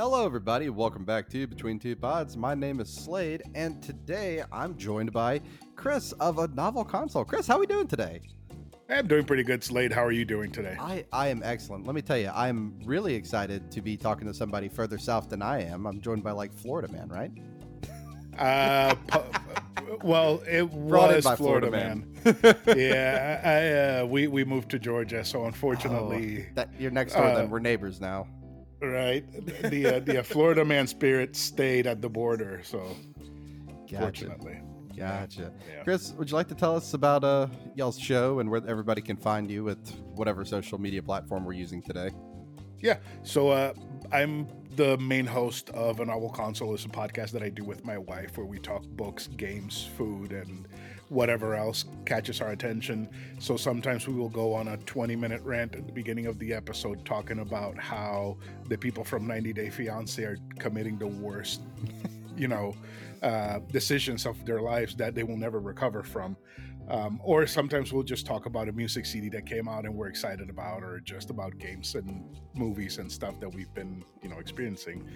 Hello, everybody. Welcome back to Between Two Pods. My name is Slade, and today I'm joined by Chris of a novel console. Chris, how are we doing today? I'm doing pretty good, Slade. How are you doing today? I, I am excellent. Let me tell you, I'm really excited to be talking to somebody further south than I am. I'm joined by like Florida man, right? Uh, pu- well, it Brought in was by Florida, Florida man. yeah, I, uh, we we moved to Georgia, so unfortunately, Oh, that you're next door. uh, then we're neighbors now. Right, the uh, the uh, Florida man spirit stayed at the border. So Gotcha. fortunately, Gotcha. yeah. Chris, would you like to tell us about uh y'all's show and where everybody can find you with whatever social media platform we're using today? Yeah. So uh, I'm the main host of a novel console. It's a podcast that I do with my wife where we talk books, games, food, and whatever else catches our attention. So sometimes we will go on a 20 minute rant at the beginning of the episode talking about how the people from 90 Day Fiance are committing the worst, you know, uh, decisions of their lives that they will never recover from. Um, or sometimes we'll just talk about a music CD that came out and we're excited about, or just about games and movies and stuff that we've been, you know, experiencing.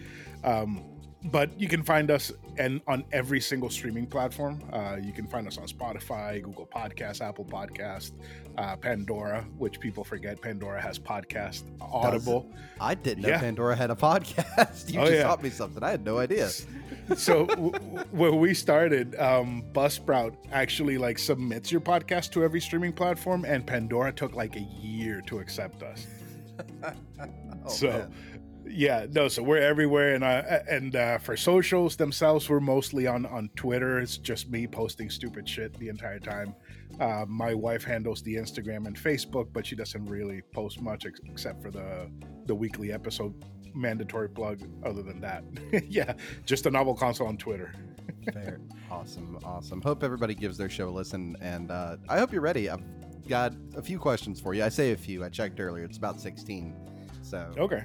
Um, but you can find us and on every single streaming platform. Uh, you can find us on Spotify, Google Podcasts, Apple Podcast, uh, Pandora, which people forget. Pandora has podcast, Audible. I didn't know Yeah. Pandora had a podcast. You Oh, just yeah. taught me something. I had no idea. So w- when we started, um, Buzzsprout actually like submits your podcast to every streaming platform, and Pandora took like a year to accept us. Oh, so man. yeah no so we're everywhere and uh and uh for socials themselves we're mostly on on twitter it's just me posting stupid shit the entire time uh my wife handles the instagram and facebook but she doesn't really post much ex- except for the the weekly episode mandatory plug other than that yeah just a novel console on twitter Fair. Awesome. Awesome. Hope everybody gives their show a listen. And uh, I hope you're ready. I've got a few questions for you. I say a few. I checked earlier. It's about 16. So, okay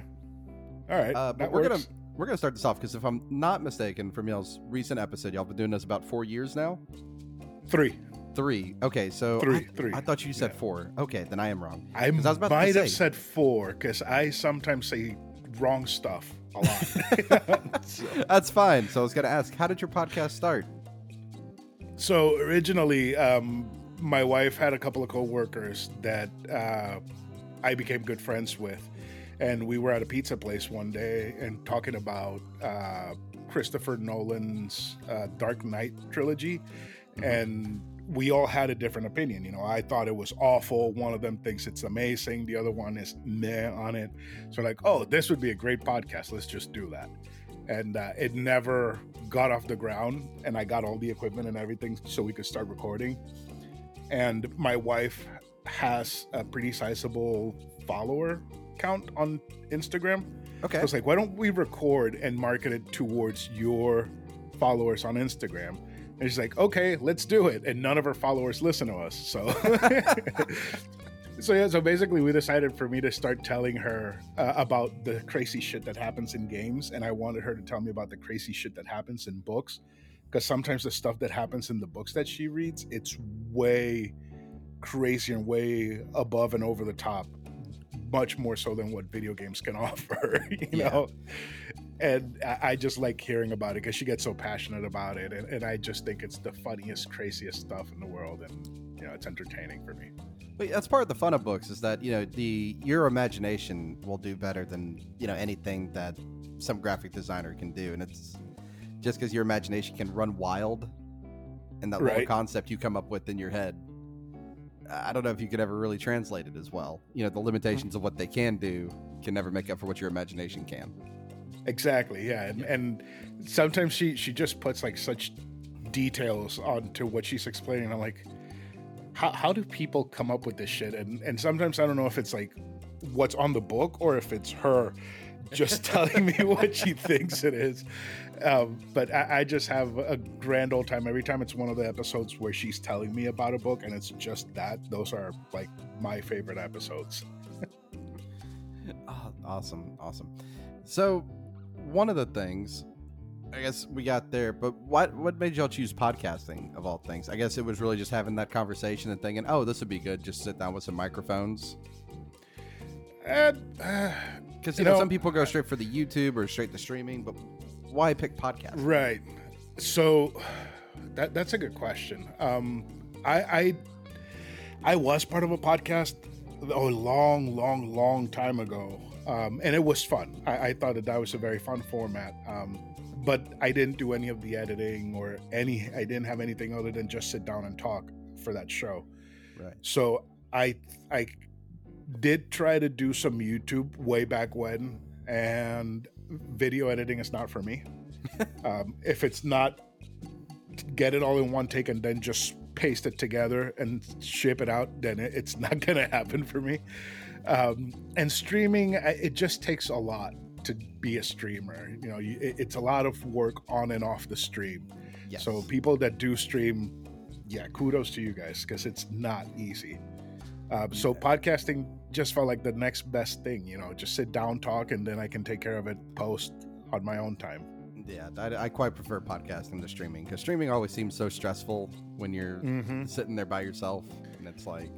all right uh, but we're gonna we're gonna start this off because if I'm not mistaken, from y'all's recent episode, y'all been doing this about four years now. three Three. Okay. So Three, I, three. I thought you said Yeah. four. Okay, then I am wrong. i I to might have said four because i sometimes say wrong stuff a lot. So- That's fine. So I was gonna ask, how did your podcast start? So originally, um, my wife had a couple of coworkers that uh, I became good friends with, and we were at a pizza place one day and talking about uh, Christopher Nolan's uh, Dark Knight trilogy, and we all had a different opinion. You know, I thought it was awful. One of them thinks it's amazing. The other one is meh on it. So like, oh, this would be a great podcast. Let's just do that. And uh, it never got off the ground. And I got all the equipment and everything so we could start recording. And my wife has a pretty sizable follower count on Instagram. Okay. I was like, why don't we record and market it towards your followers on Instagram? And she's like, okay, let's do it. And none of her followers listen to us. So, so yeah, so basically, we decided for me to start telling her uh, about the crazy shit that happens in games. And I wanted her to tell me about the crazy shit that happens in books. Because sometimes the stuff that happens in the books that she reads, it's way crazy and way above and over the top much more so than what video games can offer you Yeah. know and I, just like hearing about it because she gets so passionate about it and, and i just think it's the funniest craziest stuff in the world and you know it's entertaining for me But that's part of the fun of books is that you know the your imagination will do better than you know anything that some graphic designer can do, and it's just because your imagination can run wild, and that little concept you come up with in your head. I don't know if you could ever really translate it as well. You know, the limitations of what they can do can never make up for what your imagination can. Exactly yeah and, and sometimes she she just puts like such details onto what she's explaining i'm like how, how do people come up with this shit and and sometimes i don't know if it's like what's on the book or if it's her just telling me what she thinks it is. Um, but I, I, just have a grand old time every time it's one of the episodes where she's telling me about a book and it's just that. Those are like my favorite episodes. oh, awesome, awesome. So, one of the things I guess we got there, but what what made y'all choose podcasting of all things? I guess it was really just having that conversation and thinking, oh, this would be good. Just sit down with some microphones. Because uh, you, you know, know, some people go straight for the YouTube or straight to streaming, but why pick podcast? Right. So that that's a good question. Um, I, I I was part of a podcast a long, long, long time ago, um, and it was fun. I, I, thought that that was a very fun format. Um, but I didn't do any of the editing or any. I didn't have anything other than just sit down and talk for that show. Right. So I I did try to do some YouTube way back when, and video editing is not for me. um, if it's not get it all in one take and then just paste it together and ship it out, then it's not going to happen for me. Um, and streaming, it just takes a lot to be a streamer. You know, it's a lot of work on and off the stream. Yes. So people that do stream, yeah, kudos to you guys because it's not easy. Uh, so podcasting just felt like the next best thing. You know, just sit down, talk, and then I can take care of it post on my own time. Yeah, I, I quite prefer podcasting to streaming because streaming always seems so stressful when you're mm-hmm. sitting there by yourself, and it's like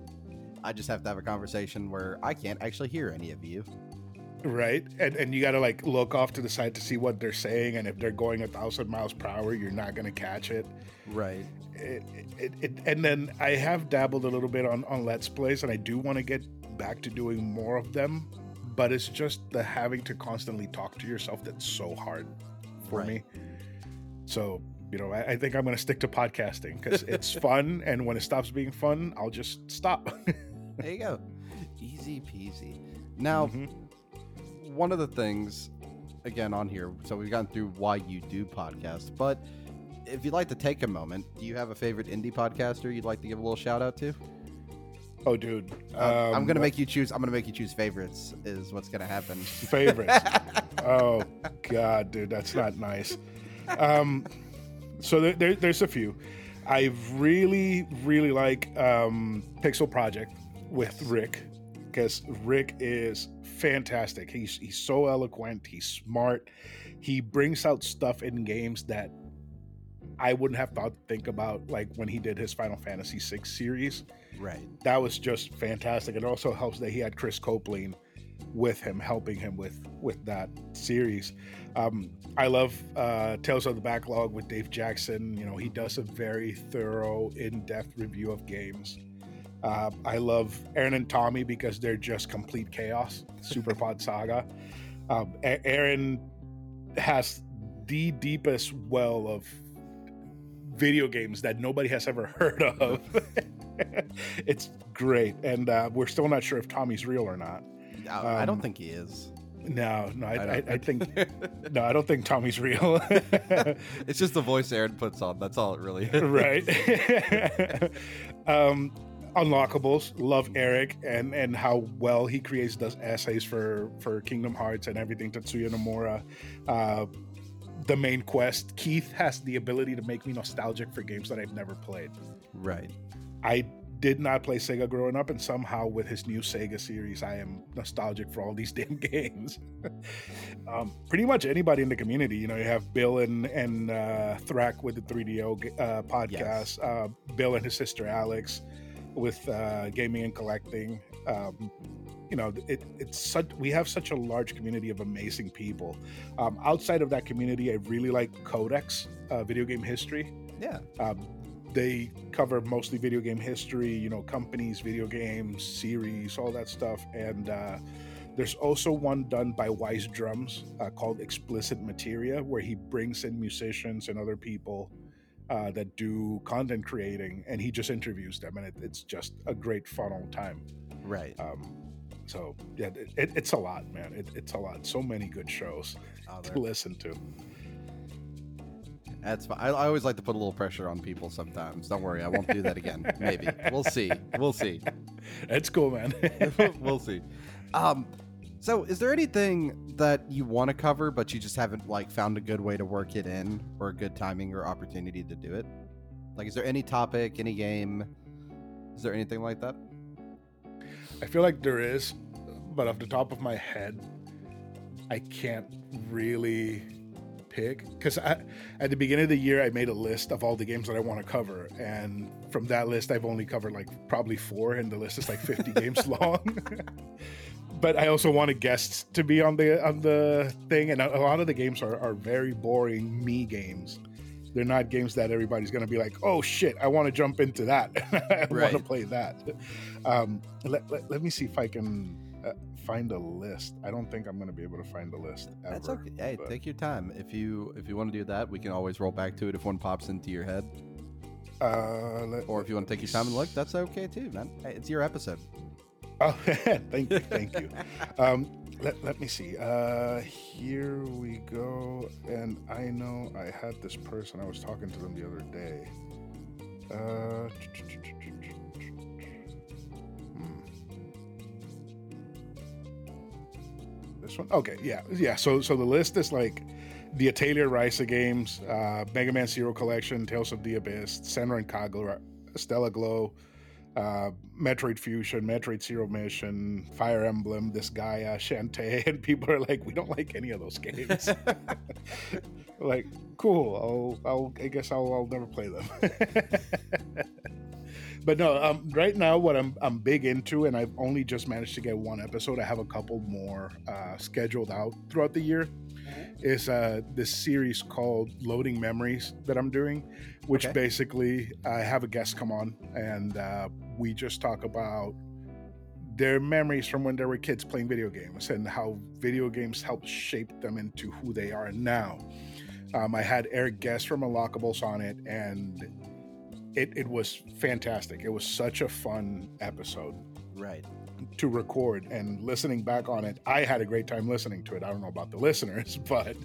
I just have to have a conversation where I can't actually hear any of you. Right, and and you got to like look off to the side to see what they're saying, and if they're going a thousand miles per hour, you're not going to catch it. Right. It, it, it, and then I have dabbled a little bit on on Let's Plays, and I do want to get back to doing more of them, but it's just the having to constantly talk to yourself that's so hard for right. me. So you know, I, I think I'm going to stick to podcasting because it's fun, and when it stops being fun, I'll just stop. there you go, easy peasy. Now. Mm-hmm one of the things, again, on here, so we've gone through why you do podcasts, but if you'd like to take a moment, do you have a favorite indie podcaster you'd like to give a little shout out to? Oh, dude, um, I'm gonna make you choose. I'm gonna make you choose favorites. Is what's gonna happen. Favorites. oh God, dude, that's not nice. Um, so there, there, there's a few. I really, really like um, Pixel Project with Rick because Rick is fantastic. He's he's so eloquent. He's smart. He brings out stuff in games that I wouldn't have thought to think about, like when he did his Final Fantasy VI series. Right. That was just fantastic. It also helps that he had Chris Copeland with him, helping him with with that series. Um, I love uh, Tales of the Backlog with Dave Jackson. You know, he does a very thorough, in-depth review of games. Uh, I love Aaron and Tommy because they're just complete chaos. Super Pod Saga. Um, Aaron has the deepest well of video games that nobody has ever heard of. it's great, and uh, we're still not sure if Tommy's real or not. No, um, I don't think he is. No, no, I, I, I, I think no, I don't think Tommy's real. it's just the voice Aaron puts on. That's all it really is. Right. um, unlockables. Love eric and and how well he creates those essays for for kingdom hearts and everything tetsuya nomura. Uh the main quest keith has the ability to make me nostalgic for games that i've never played. Right. I did not play sega growing up and somehow with his new sega series i am nostalgic for all these damn games. Um, pretty much anybody in the community you know you have bill and and uh thrack with the 3do uh, podcast yes. uh, bill and his sister alex with uh, gaming and collecting. Um, you know, it, it's such we have such a large community of amazing people. Um, outside of that community, I really like Codex, uh, video game history. Yeah. Um, they cover mostly video game history, you know, companies, video games, series, all that stuff. And uh, there's also one done by Wise Drums uh, called Explicit Materia, where he brings in musicians and other people uh, that do content creating, and he just interviews them, and it, it's just a great fun old time. Right. Um, so yeah, it, it's a lot, man. it's a lot. So many good shows oh, to listen to. That's fine. I, I always like to put a little pressure on people sometimes. Don't worry, I won't do that again. Maybe we'll see. We'll see. That's cool, man. we'll see. Um, so is there anything that you want to cover, but you just haven't like found a good way to work it in, or a good timing or opportunity to do it? Like, is there any topic, any game? Is there anything like that? I feel like there is, but off the top of my head, I can't really pick because at the beginning of the year I made a list of all the games that I want to cover, and from that list I've only covered like probably four, and the list is like 50 games long. but I also wanted guests to be on the on the thing, and a lot of the games are, are very boring me games. They're not games that everybody's going to be like, oh shit, I want to jump into that. I right. want to play that. Um, let, let, let me see if I can uh, find a list. I don't think I'm going to be able to find a list. Ever, That's okay. Hey, but... take your time. If you if you want to do that, we can always roll back to it if one pops into your head. Uh, let, or if you want to take your time and look, that's okay too, man. Hey, it's your episode. Oh, thank you, thank you. Um, let, let me see. Uh, here we go. And I know I had this person. I was talking to them the other day. Uh, this one. Okay, yeah, yeah. So so the list is like the Atelier Ryza games, uh, Mega Man Zero Collection, Tales of the Abyss, Senran Kagura, Stella Glow, uh, Metroid Fusion, Metroid Zero Mission, Fire Emblem, this guy uh, Shantae, and people are like, we don't like any of those games. like, cool. I'll, I'll, I guess I'll, I'll never play them. but no, um, right now what I'm I'm big into, and I've only just managed to get one episode. I have a couple more uh, scheduled out throughout the year. Is uh, this series called Loading Memories that I'm doing, which okay. basically I have a guest come on and uh, we just talk about their memories from when they were kids playing video games and how video games helped shape them into who they are now. Um, I had Eric Guest from Unlockables on it, and it, it was fantastic. It was such a fun episode. Right. To record and listening back on it, I had a great time listening to it. I don't know about the listeners, but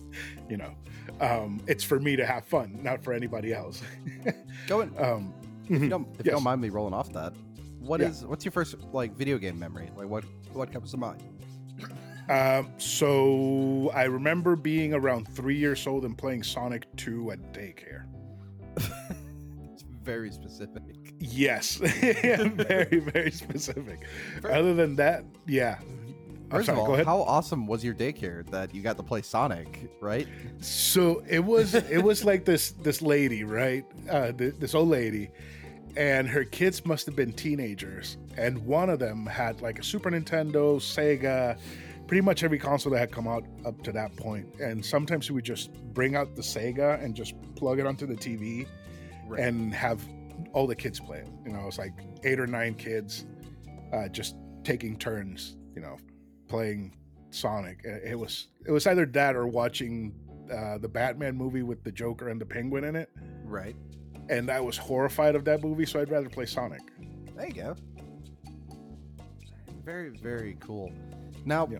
you know, um, it's for me to have fun, not for anybody else. Go Going, um, if, you don't, if yes. you don't mind me rolling off that, what yeah. is what's your first like video game memory? Like what what comes to mind? Um, so I remember being around three years old and playing Sonic Two at daycare it's very specific. Yes, very very specific. Other than that, yeah. First sorry, of all, how awesome was your daycare that you got to play Sonic, right? So it was it was like this this lady, right? Uh, this old lady, and her kids must have been teenagers, and one of them had like a Super Nintendo, Sega, pretty much every console that had come out up to that point. And sometimes she would just bring out the Sega and just plug it onto the TV right. and have all the kids play it. You know, it's like eight or nine kids uh, just taking turns. You know, playing Sonic. It was it was either that or watching uh, the Batman movie with the Joker and the Penguin in it. Right. And I was horrified of that movie, so I'd rather play Sonic. There you go. Very very cool. Now, yeah.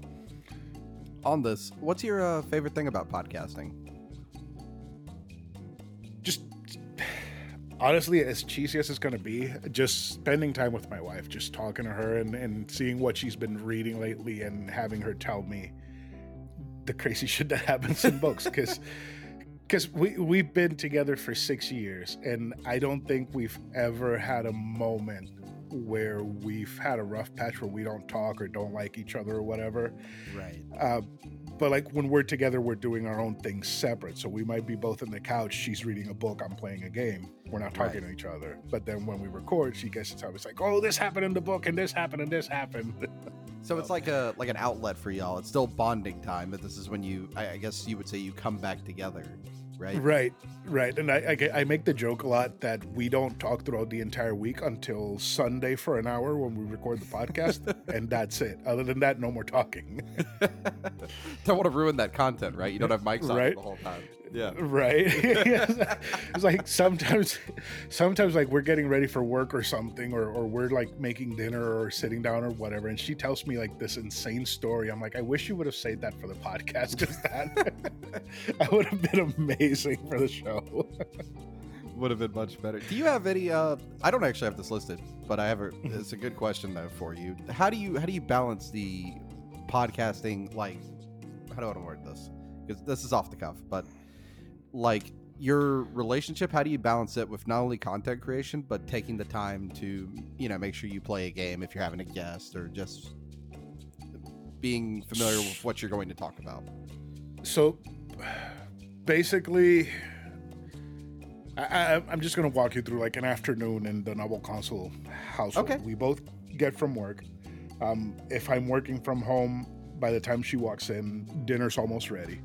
on this, what's your uh, favorite thing about podcasting? Honestly, as cheesy as it's going to be, just spending time with my wife, just talking to her and, and seeing what she's been reading lately and having her tell me the crazy shit that happens in books. Because because we, we've been together for six years, and I don't think we've ever had a moment where we've had a rough patch where we don't talk or don't like each other or whatever. Right. Uh, but like when we're together, we're doing our own things separate. So we might be both in the couch. She's reading a book. I'm playing a game. We're not talking right. to each other. But then when we record, she gets to tell me, it's like, oh, this happened in the book, and this happened, and this happened. so it's like a like an outlet for y'all. It's still bonding time, but this is when you, I, I guess you would say, you come back together right? Right, right. And I, I, I, make the joke a lot that we don't talk throughout the entire week until Sunday for an hour when we record the podcast, and that's it. Other than that, no more talking. don't want to ruin that content, right? You don't have mics on right? the whole time. Yeah. right it's like sometimes sometimes like we're getting ready for work or something or, or we're like making dinner or sitting down or whatever and she tells me like this insane story i'm like i wish you would have said that for the podcast because that that would have been amazing for the show Would have been much better. Do you have any? Uh, I don't actually have this listed, but I have a. It's a good question though for you. How do you how do you balance the podcasting? Like, how do I want to word this? Because this is off the cuff, but like your relationship, how do you balance it with not only content creation but taking the time to you know make sure you play a game if you're having a guest or just being familiar with what you're going to talk about? so basically I, I, i'm just going to walk you through like an afternoon in the novel console household Okay. we both get from work um, if i'm working from home by the time she walks in dinner's almost ready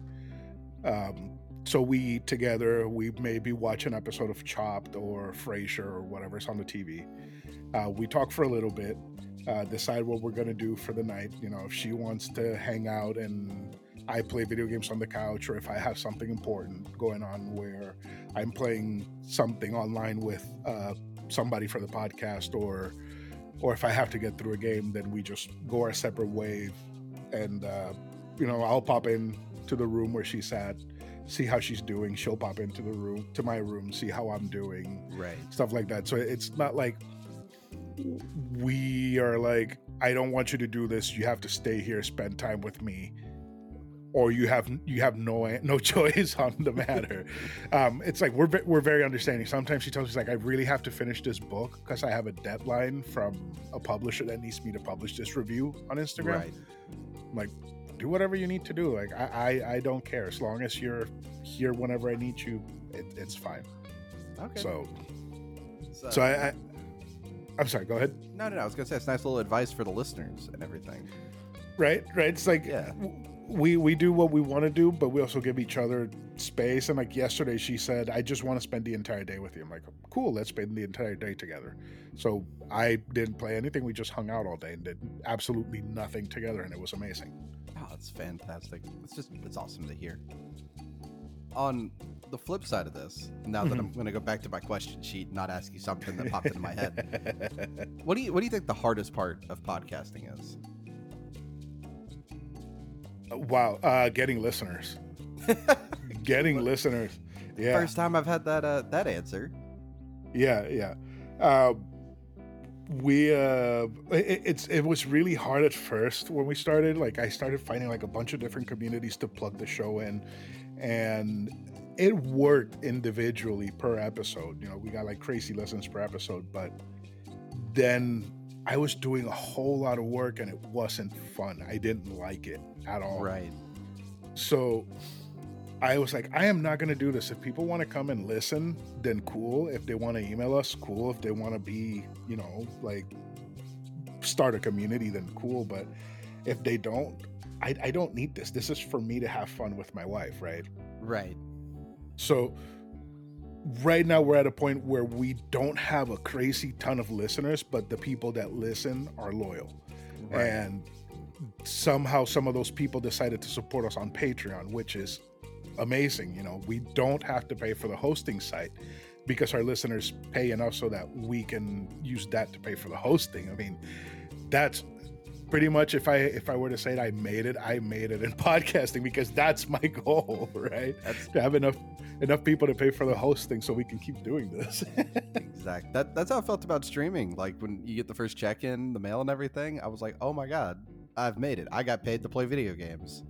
um, so we eat together we maybe watch an episode of chopped or frasier or whatever's on the tv uh, we talk for a little bit uh, decide what we're going to do for the night you know if she wants to hang out and I play video games on the couch, or if I have something important going on where I'm playing something online with uh, somebody for the podcast, or or if I have to get through a game, then we just go our separate ways. And uh, you know, I'll pop in to the room where she's at, see how she's doing. She'll pop into the room to my room, see how I'm doing, Right. stuff like that. So it's not like we are like, I don't want you to do this. You have to stay here, spend time with me, or you have you have no no choice on the matter. um, it's like we're we're very understanding. Sometimes she tells me like, I really have to finish this book because I have a deadline from a publisher that needs me to publish this review on Instagram. Right. I'm like, do whatever you need to do. Like I I, I don't care as long as you're here whenever I need you. It, it's fine. Okay. So So, so I, I I'm sorry. Go ahead. no, no, no. I was gonna say it's nice little advice for the listeners and everything. right right it's like Yeah. we we do what we want to do but we also give each other space and like yesterday she said i just want to spend the entire day with you i'm like cool let's spend the entire day together so i didn't play anything we just hung out all day and did absolutely nothing together and it was amazing Oh, that's fantastic. It's just it's awesome to hear. On the flip side of this, now that I'm going to go back to my question sheet and not ask you something that popped into my head, what do you what do you think the hardest part of podcasting is? wow uh getting listeners getting listeners yeah First time I've had that uh, that answer. Yeah, yeah. Uh, we uh, it, it's it was really hard at first when we started. Like I started finding like a bunch of different communities to plug the show in, and it worked individually per episode. You know, we got like crazy listens per episode, but then I was doing a whole lot of work and it wasn't fun. I didn't like it at all. Right. So I was like, I am not going to do this. If people want to come and listen, then cool. If they want to email us, cool. If they want to be, you know, like start a community, then cool. But if they don't, I, I don't need this. This is for me to have fun with my wife, right? Right. So right now we're at a point where we don't have a crazy ton of listeners, but the people that listen are loyal. Right. And somehow some of those people decided to support us on Patreon, which is amazing. You know, we don't have to pay for the hosting site because our listeners pay enough so that we can use that to pay for the hosting. I mean, that's pretty much if I if I were to say it, I made it, I made it in podcasting because that's my goal, right? That's To have enough enough people to pay for the hosting so we can keep doing this. exact. That that's how I felt about streaming. Like when you get the first check in, the mail and everything, I was like, oh my god, I've made it. I got paid to play video games.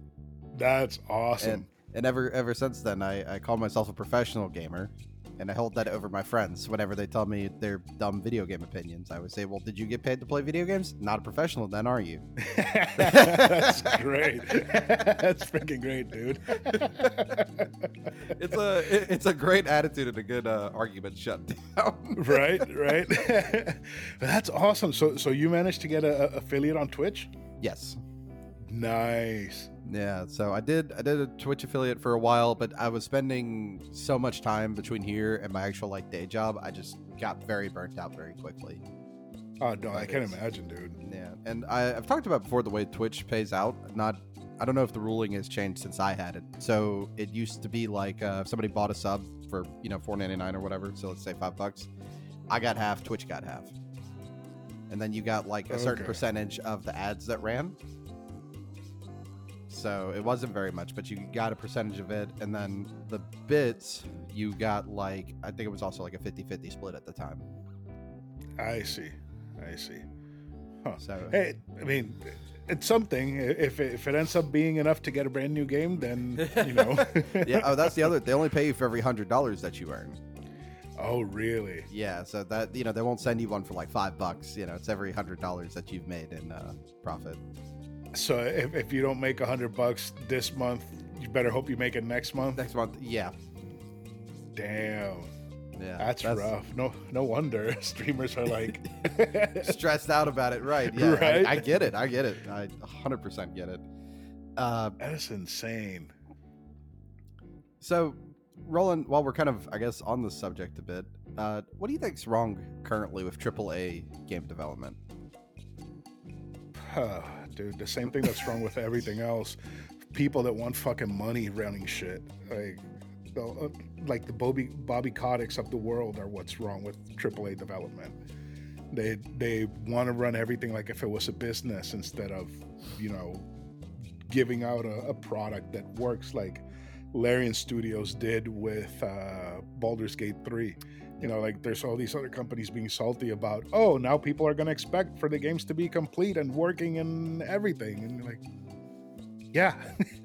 that's awesome. And and ever ever since then, I, I call myself a professional gamer, and I hold that over my friends whenever they tell me their dumb video game opinions. I would say, "Well, did you get paid to play video games? Not a professional, then, are you?" That's great. That's freaking great, dude. It's a it- it's a great attitude and a good uh, argument shut down. right, right. That's awesome. So, so you managed to get a, a affiliate on Twitch? yes. Nice. Yeah, so I did I did a Twitch affiliate for a while, but I was spending so much time between here and my actual like day job, I just got very burnt out very quickly. Oh no, I can't imagine, dude. Yeah, and I, I've talked about before the way Twitch pays out. Not, I don't know if the ruling has changed since I had it. So it used to be like uh, if somebody bought a sub for you know four ninety nine or whatever. So let's say five bucks. I got half. Twitch got half. And then you got like a certain Okay. percentage of the ads that ran. So it wasn't very much, but you got a percentage of it. And then the bits, you got like, I think it was also like a 50 50 split at the time. I see. I see. So Hey, I mean, it's something. If it, if it ends up being enough to get a brand new game, then you know. yeah. Oh, that's the other. They only pay you for every hundred dollars that you earn. oh, really? Yeah. So that you know they won't send you one for like five bucks. You know, it's every hundred dollars that you've made in uh, profit. So if, if you don't make a hundred bucks this month, you better hope you make it next month. Next month, yeah, Damn, yeah. that's, rough. No, no wonder streamers are like, Stressed out about it, right? Yeah, Right? I, I get it. I get it. I 100% get it. Uh, that is insane. so, Roland, while we're kind of, I guess, on the subject a bit, uh, what do you think's wrong currently with AAA game development? Dude, the same thing that's wrong with everything else. People that want fucking money running shit, like, the, uh, like the Bobby Bobby Koticks of the world are what's wrong with AAA development. They they want to run everything like if it was a business instead of, you know, giving out a, a product that works like Larian Studios did with uh, Baldur's Gate 3. You know, like there's all these other companies being salty about, oh, now people are going to expect for the games to be complete and working and everything. And you're like, yeah,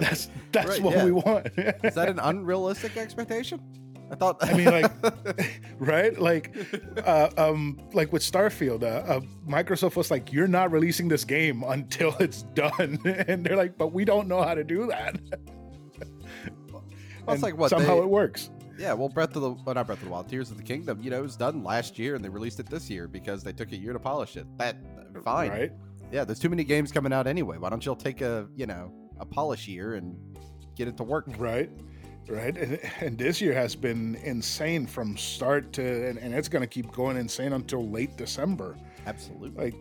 that's that's Right, what yeah. we want. Is that an unrealistic expectation? I thought. I mean, like, right? Like, uh, um, like with Starfield, uh, uh, Microsoft was like, "You're not releasing this game until it's done," and they're like, "But we don't know how to do that." Well, it's like what somehow they- it works. Yeah, well, Breath of the well, not Breath of the Wild, Tears of the Kingdom. You know, it was done last year, and they released it this year because they took a year to polish it. That fine. right? Yeah, there's too many games coming out anyway. Why don't you take a you know a polish year and get it to work? Right. Right. And, and this year has been insane from start to, and, and it's going to keep going insane until late December. Absolutely. Like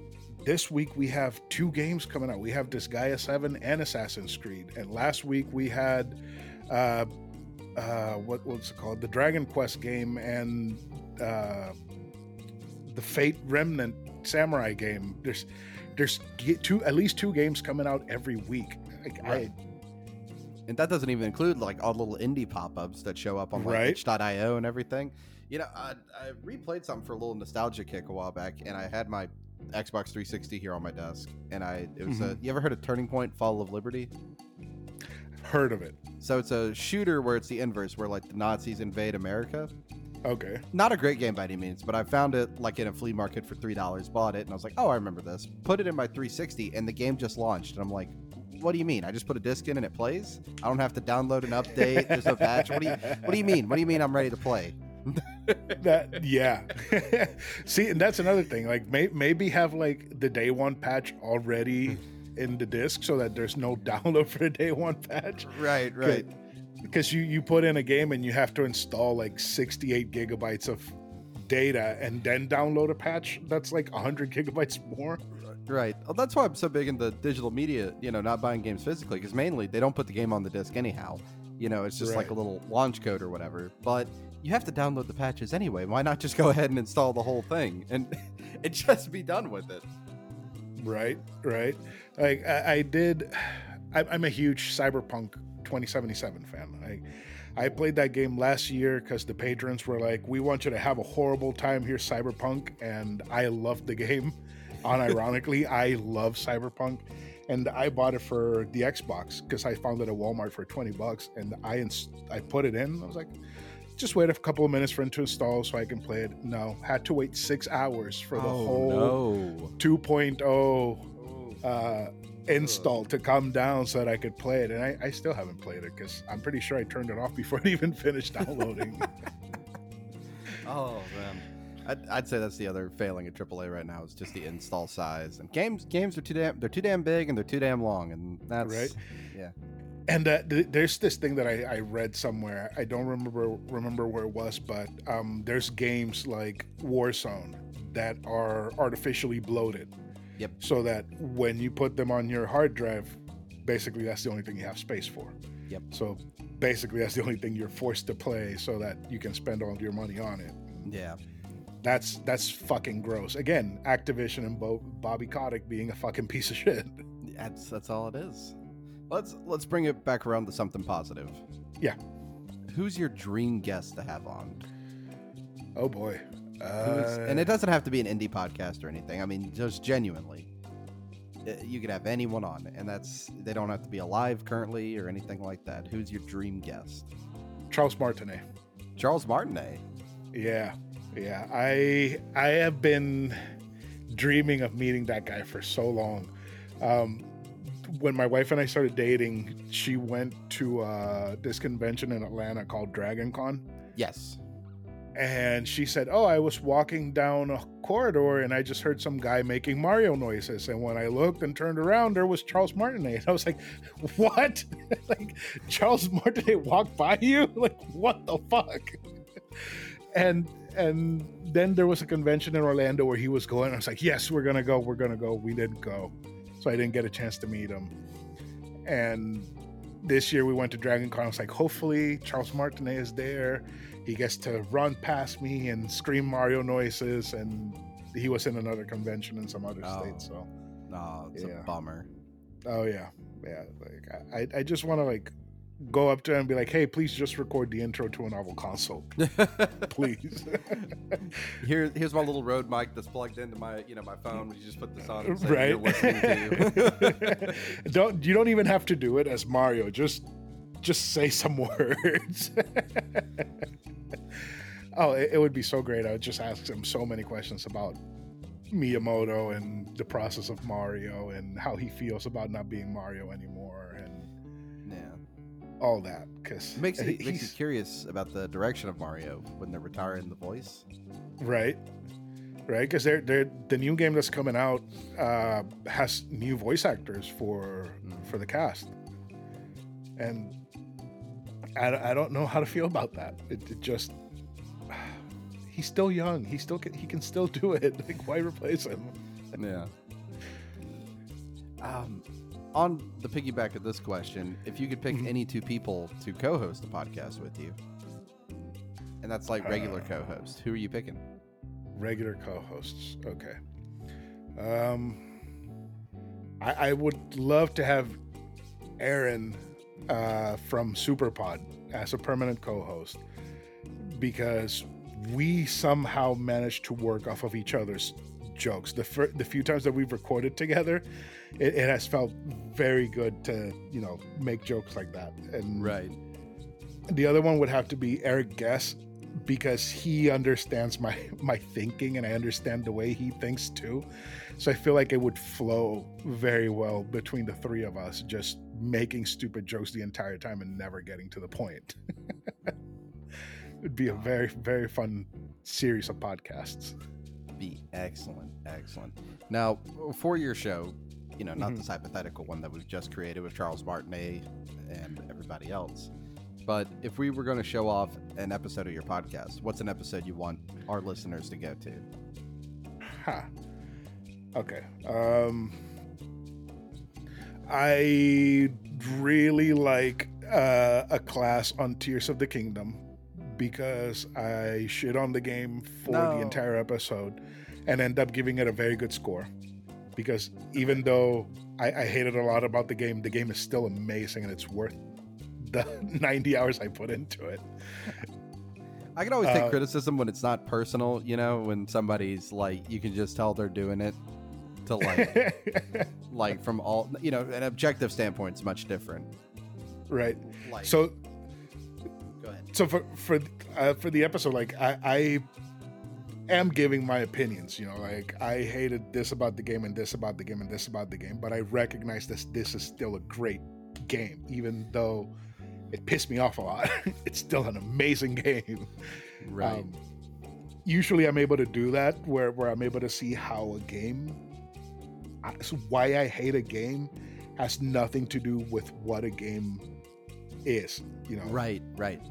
this week, we have two games coming out. We have Disgaea 7 and Assassin's Creed. And last week, we had, uh, uh, what was it called? The Dragon Quest game and uh, the Fate Remnant Samurai game. There's, there's two, at least two games coming out every week. Like, Right. And that doesn't even include like all the little indie pop-ups that show up on like Right. itch.io and everything. You know, I, I replayed something for a little nostalgia kick a while back, and I had my Xbox 360 here on my desk, and I it was a. You ever heard of Turning Point: Fall of Liberty? Heard of it. So it's a shooter where it's the inverse, where like the Nazis invade America. Okay. Not a great game by any means, but I found it like in a flea market for three dollars. Bought it, and I was like, "Oh, I remember this." Put it in my 360, and the game just launched, and I'm like, "What do you mean? I just put a disc in and it plays? I don't have to download an update. There's no patch. What do you What do you mean? What do you mean I'm ready to play?" that yeah see and that's another thing like may, maybe have like the day one patch already hmm. In the disc so that there's no download for the day one patch Right, right. because you you put in a game and you have to install like 68 gigabytes of data and then download a patch that's like 100 gigabytes more right. Well, that's why I'm so big into digital media. You know, not buying games physically, because mainly they don't put the game on the disc anyhow. You know, it's just like a little launch code or whatever. But you have to download the patches anyway. Why not just go ahead and install the whole thing and and just be done with it? Right right. Like i, I did I, i'm a huge cyberpunk 2077 fan. I, I played that game last year because the patrons were like we want you to have a horrible time here cyberpunk and i loved the game. Unironically i love cyberpunk and i bought it for the xbox because i found it at walmart for 20 bucks and i ins- i put it in i was like just wait a couple of minutes for it to install so i can play it no had to wait six hours for the whole Oh, no. 2.0 uh, install to come down so that I could play it. And I, I still haven't played it because I'm pretty sure I turned it off before it even finished downloading. Oh man. I'd, I'd say that's the other failing at AAA right now is just the install size and games games are too damn they're too damn big and they're too damn long and that's Right. yeah and uh, th- there's this thing that I, I read somewhere. I don't remember remember where it was, but um, there's games like Warzone that are artificially bloated. Yep. So that when you put them on your hard drive, basically that's the only thing you have space for. Yep. So basically that's the only thing you're forced to play so that you can spend all of your money on it. Yeah. That's that's fucking gross. Again, Activision and Bo- Bobby Kotick being a fucking piece of shit. That's that's all it is. Let's let's bring it back around to something positive. Yeah. Who's your dream guest to have on? Oh boy. Uh, and it doesn't have to be an indie podcast or anything. I mean, just genuinely, Uh, you could have anyone on, and that's they don't have to be alive currently or anything like that. Who's your dream guest? Charles Martinet. Charles Martinet. Yeah, yeah. I I have been dreaming of meeting that guy for so long. Um, when my wife and I started dating, she went to uh, this convention in Atlanta called Dragon Con. Yes. And she said, Oh, I was walking down a corridor and I just heard some guy making Mario noises. And when I looked and turned around, there was Charles Martinet. And I was like, What? like, Charles Martinet walked by you? Like, what the fuck? and and then there was a convention in Orlando where he was going. I was like, Yes, we're gonna go, we're gonna go. We didn't go. So I didn't get a chance to meet him. And this year we went to Dragon Con. I was like, hopefully Charles Martinet is there he gets to run past me and scream Mario noises, and he was in another convention in some other Oh. state. So, Oh, it's Yeah. a bummer. oh yeah, yeah. Like I, I just want to like go up to him and be like, hey, please just record the intro to a novel console, please. Here, here's my little Rode mic that's plugged into my, you know, my phone. You just put this on, and say right? you're listening to you. don't you don't even have to do it as Mario. Just just say some words. oh, it, it would be so great. I would just ask him so many questions about Miyamoto and the process of Mario and how he feels about not being Mario anymore all that. Because it makes makes you curious about the direction of Mario when they're retiring the voice. right, right. Because they're they're the new game that's coming out uh, has new voice actors for Mm. for the cast, and I, I don't know how to feel about that. It, it just he's still young. He still can, he can still do it. Like why replace him? Yeah. Um, on the piggyback of this question, if you could pick Mhm. any two people to co-host a podcast with you, and that's like regular Uh. co-host, who are you picking? Regular co-hosts. Okay. Um, I, I would love to have Aaron uh, from Superpod as a permanent co-host because we somehow managed to work off of each other's jokes. The fir- the few times that we've recorded together, it, it has felt very good to you know make jokes like that. And Right. the other one would have to be Eric Guess because he understands my my thinking and I understand the way he thinks too. So I feel like it would flow very well between the three of us, just making stupid jokes the entire time and never getting to the point. It'd be a very very fun series of podcasts. Be excellent, excellent. Now, for your show, you know, not Mhm. this hypothetical one that we've just created with Charles Martinet and everybody else, but if we were going to show off an episode of your podcast, what's an episode you want our listeners to go to? Ha. Okay. Um I really like uh, a class on Tears of the Kingdom because I shit on the game for No. the entire episode and end up giving it a very good score. Because even though I, I hated a lot about the game, the game is still amazing and it's worth the 90 hours I put into it. I can always take Uh, criticism when it's not personal, you know, when somebody's like, you can just tell they're doing it to like, like from all, you know, an objective standpoint is much different. right. Like, So go ahead. so for for uh, for the episode like I, I am giving my opinions you know like i hated this about the game and this about the game and this about the game but i recognize this this is still a great game even though it pissed me off a lot it's still an amazing game Right. Um, usually i'm able to do that where where i'm able to see how a game why i hate a game has nothing to do with what a game is you know right. Right.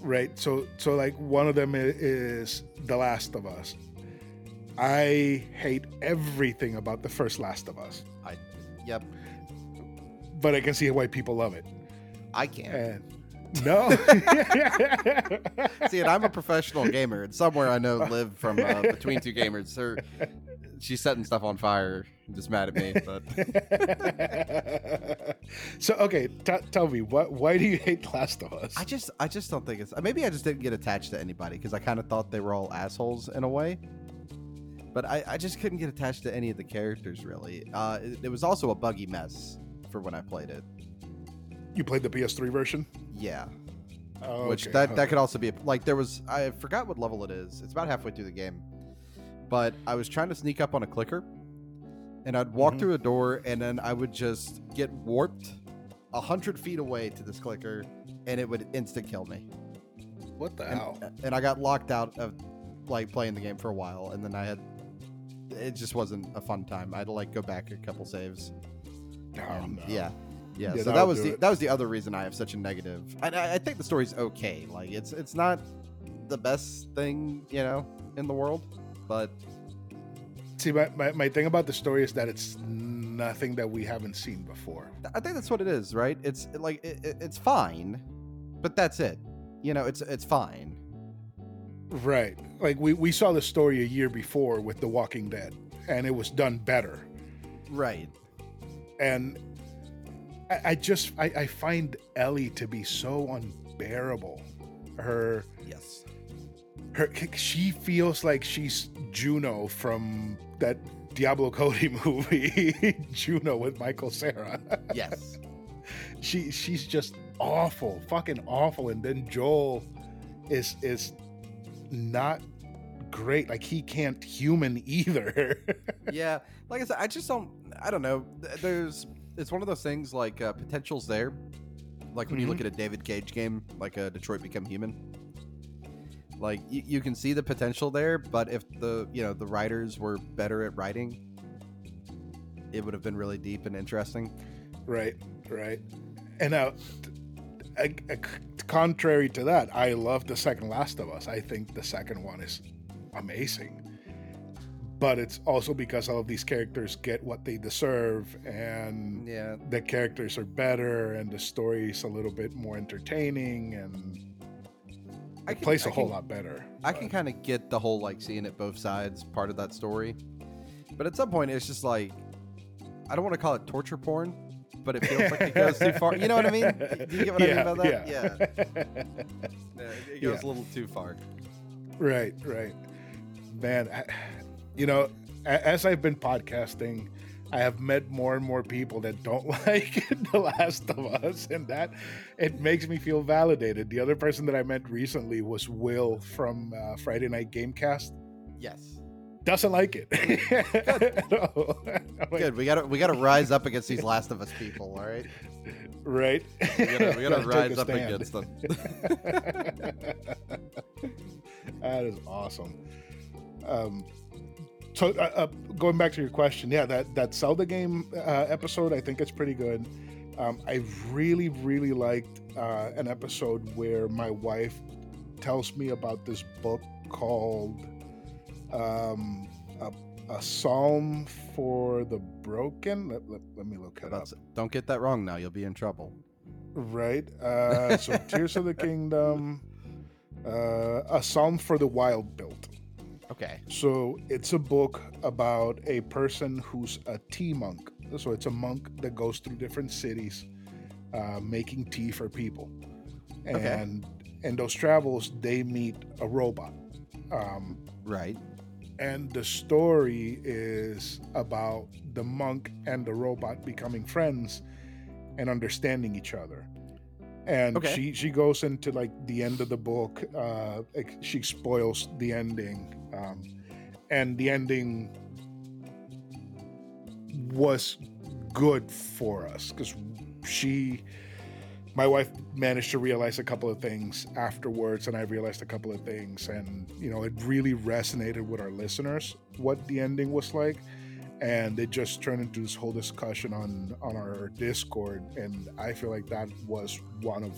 Right so so like one of them is the last of us I hate everything about the first Last of Us, I, yep, but I can see why people love it. I can't. And no, See, and I'm a professional gamer, and somewhere I know live from uh, Between Two Gamers. Her, she's setting stuff on fire, and just mad at me. But so okay, t- tell me what? Why do you hate Last of Us? I just, I just don't think it's. Maybe I just didn't get attached to anybody because I kind of thought they were all assholes in a way. But I, I just couldn't get attached to any of the characters really. Uh, it, it was also a buggy mess for when I played it. You played the PS3 version, Yeah, oh, which okay, that okay. that could also be like there was I forgot what level it is. It's about halfway through the game, but I was trying to sneak up on a clicker, and I'd walk Mhm. through a door, and then I would just get warped a hundred feet away to this clicker, and it would instant kill me. What the And, hell? and I got locked out of like playing the game for a while, and then I had it just wasn't a fun time. I had to like go back a couple saves. Oh, and no. Yeah. Yeah, Yeah, so that was the it. that was the other reason I have such a negative. And I, I think the story's okay. Like it's it's not the best thing you know in the world, but See, my, my, my thing about the story is that it's nothing that we haven't seen before. I think that's what it is, right? It's like it, it- it's fine, but that's it. You know, it's it's fine. Right. Like we, we saw the story a year before with The Walking Dead, and it was done better. Right. And I, I just I, I find Ellie to be so unbearable. Her Yes. Her she feels like she's Juno from that Diablo Cody movie, Juno with Michael Cera. Yes. she she's just awful, fucking awful. And then Joel is is not great. Like he can't human either. yeah. Like I said, I just don't. I don't know. There's. It's one of those things like uh, potential's there. Like when you look at a David Cage game, like a Detroit Become Human. Like you, you can see the potential there, but if the you know the writers were better at writing, it would have been really deep and interesting. right, right. And uh, now, a- contrary to that, I love the second Last of Us. I think the second one is amazing. But it's also because all of these characters get what they deserve, and Yeah. the characters are better, and the story's a little bit more entertaining, and I can- plays a I whole can- lot better. I can kind of get the whole like seeing it both sides part of that story, but at some point it's just like I don't want to call it torture porn, but it feels like it goes too far. You know what I mean? Do you get what I mean about that? Yeah. Yeah, it goes Yeah. a little too far. right, right. Man, I, you know, as I've been podcasting, I have met more and more people that don't like The Last of Us, and that it makes me feel validated. The other person that I met recently was Will from uh, Friday Night Gamecast. Yes. Doesn't like it. At like, Good. We gotta we gotta rise up against these Last of Us people. All right. Right? We gotta, we gotta rise up stand. against them. that is awesome. Um, so, uh, uh, going back to your question, yeah, that that Zelda game uh, episode, I think it's pretty good. Um, I really, really liked uh, an episode where my wife tells me about this book called um, a, a Psalm for the Broken. Let, let, let me look it up. Don't get that wrong now. You'll be in trouble. Right. Uh, so Tears of the Kingdom, uh, a Psalm for the Wild Built. Okay. So it's a book about a person who's a tea monk. So it's a monk that goes through different cities, uh, making tea for people. Okay. And in those travels, they meet a robot. Um, Right. and the story is about the monk and the robot becoming friends and understanding each other and Okay. she she goes into like the end of the book uh she spoils the ending um and the ending was good for us because she my wife managed to realize a couple of things afterwards and i realized a couple of things and you know it really resonated with our listeners what the ending was like and it just turned into this whole discussion on on our discord and i feel like that was one of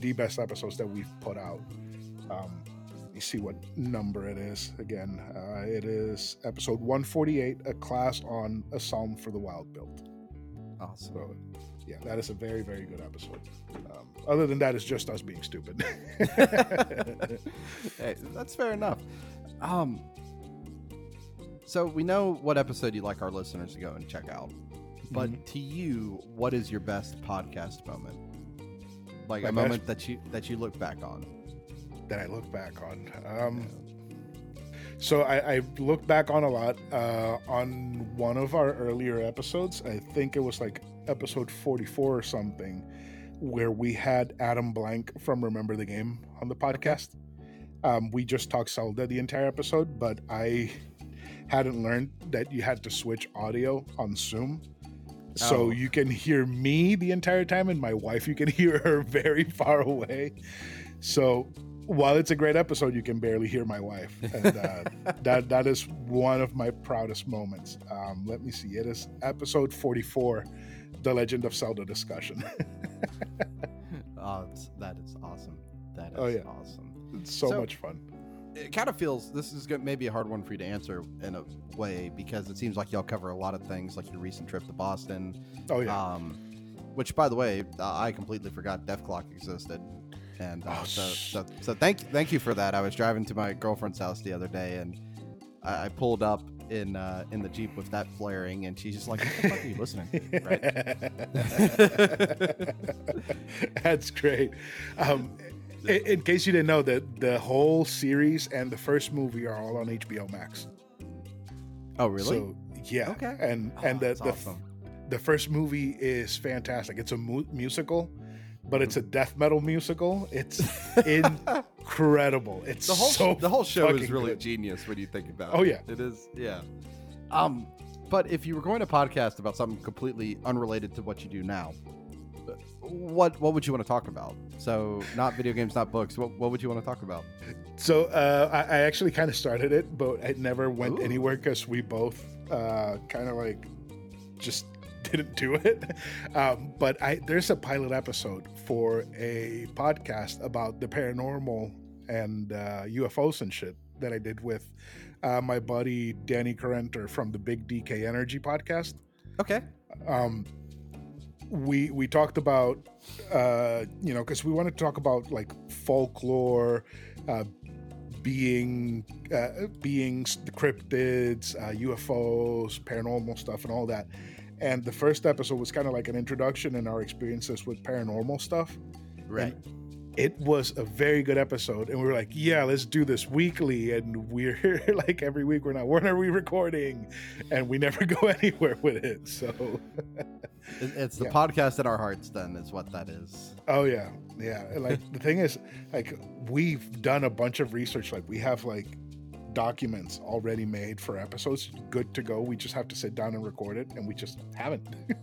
the best episodes that we've put out. Um me see what number it is again. Uh, it is episode 148, a class on a psalm for the wild built. Awesome. So, yeah, that is a very, very good episode. Um, other than that, it's just us being stupid. hey, that's fair enough. Um, so we know what episode you'd like our listeners to go and check out, but Mhm. to you, what is your best podcast moment? Like My a best- moment that you that you look back on. That I look back on. Um, so I, I look back on a lot. Uh, on one of our earlier episodes, I think it was like episode 44 or something, where we had Adam Blank from Remember the Game on the podcast. Um, we just talked Zelda the entire episode, but I hadn't learned that you had to switch audio on Zoom. So Oh. you can hear me the entire time, and my wife, you can hear her very far away. So while it's a great episode, you can barely hear my wife, and uh, that that is one of my proudest moments. Um, let me see, it is episode forty-four, the Legend of Zelda discussion. Oh, that is awesome. That is Oh, yeah. awesome. it's so, So- much fun. It kind of feels this is maybe a hard one for you to answer in a way because it seems like y'all cover a lot of things, like your recent trip to Boston. Oh yeah, Um, which, by the way, uh, I completely forgot Dethklok existed, and uh, Oh, so, so so thank thank you for that. I was driving to my girlfriend's house the other day, and I, I pulled up in uh, in the jeep with that flaring, and she's just like, "What the fuck are you listening to?" Right? That's great. Um, in, in case you didn't know, that the whole series and the first movie are all on HBO Max. oh, really? So yeah, Okay. and Oh, and the the, awesome. the first movie is fantastic. It's a mu- musical, but it's a death metal musical. It's incredible. It's the whole so the whole show is really good. genius when you think about Oh, it. Oh yeah. it is. Yeah. Um, but if you were going to podcast about something completely unrelated to what you do now, what what would you want to talk about? So not video games, not books. What what would you want to talk about? So uh, I, I actually kind of started it, but it never went Ooh. anywhere because we both uh, kind of like just didn't do it. Um, but I there's a pilot episode for a podcast about the paranormal and uh, UFOs and shit that I did with uh, my buddy Danny Carenter from the Big DK Energy podcast. Okay. Um, we we talked about uh, you know because we wanted to talk about like folklore, uh, being uh, beings, the cryptids, uh, UFOs, paranormal stuff, and all that. And the first episode was kind of like an introduction in our experiences with paranormal stuff. Right. It was a very good episode, and we were like, "Yeah, let's do this weekly." And we're like, every week we're not. When are we recording? And we never go anywhere with it. So, It's the Yeah. podcast in our hearts. Then is what that is. oh yeah, yeah. Like the thing is, like we've done a bunch of research. Like we have like documents already made for episodes, good to go. We just have to sit down and record it, and we just haven't.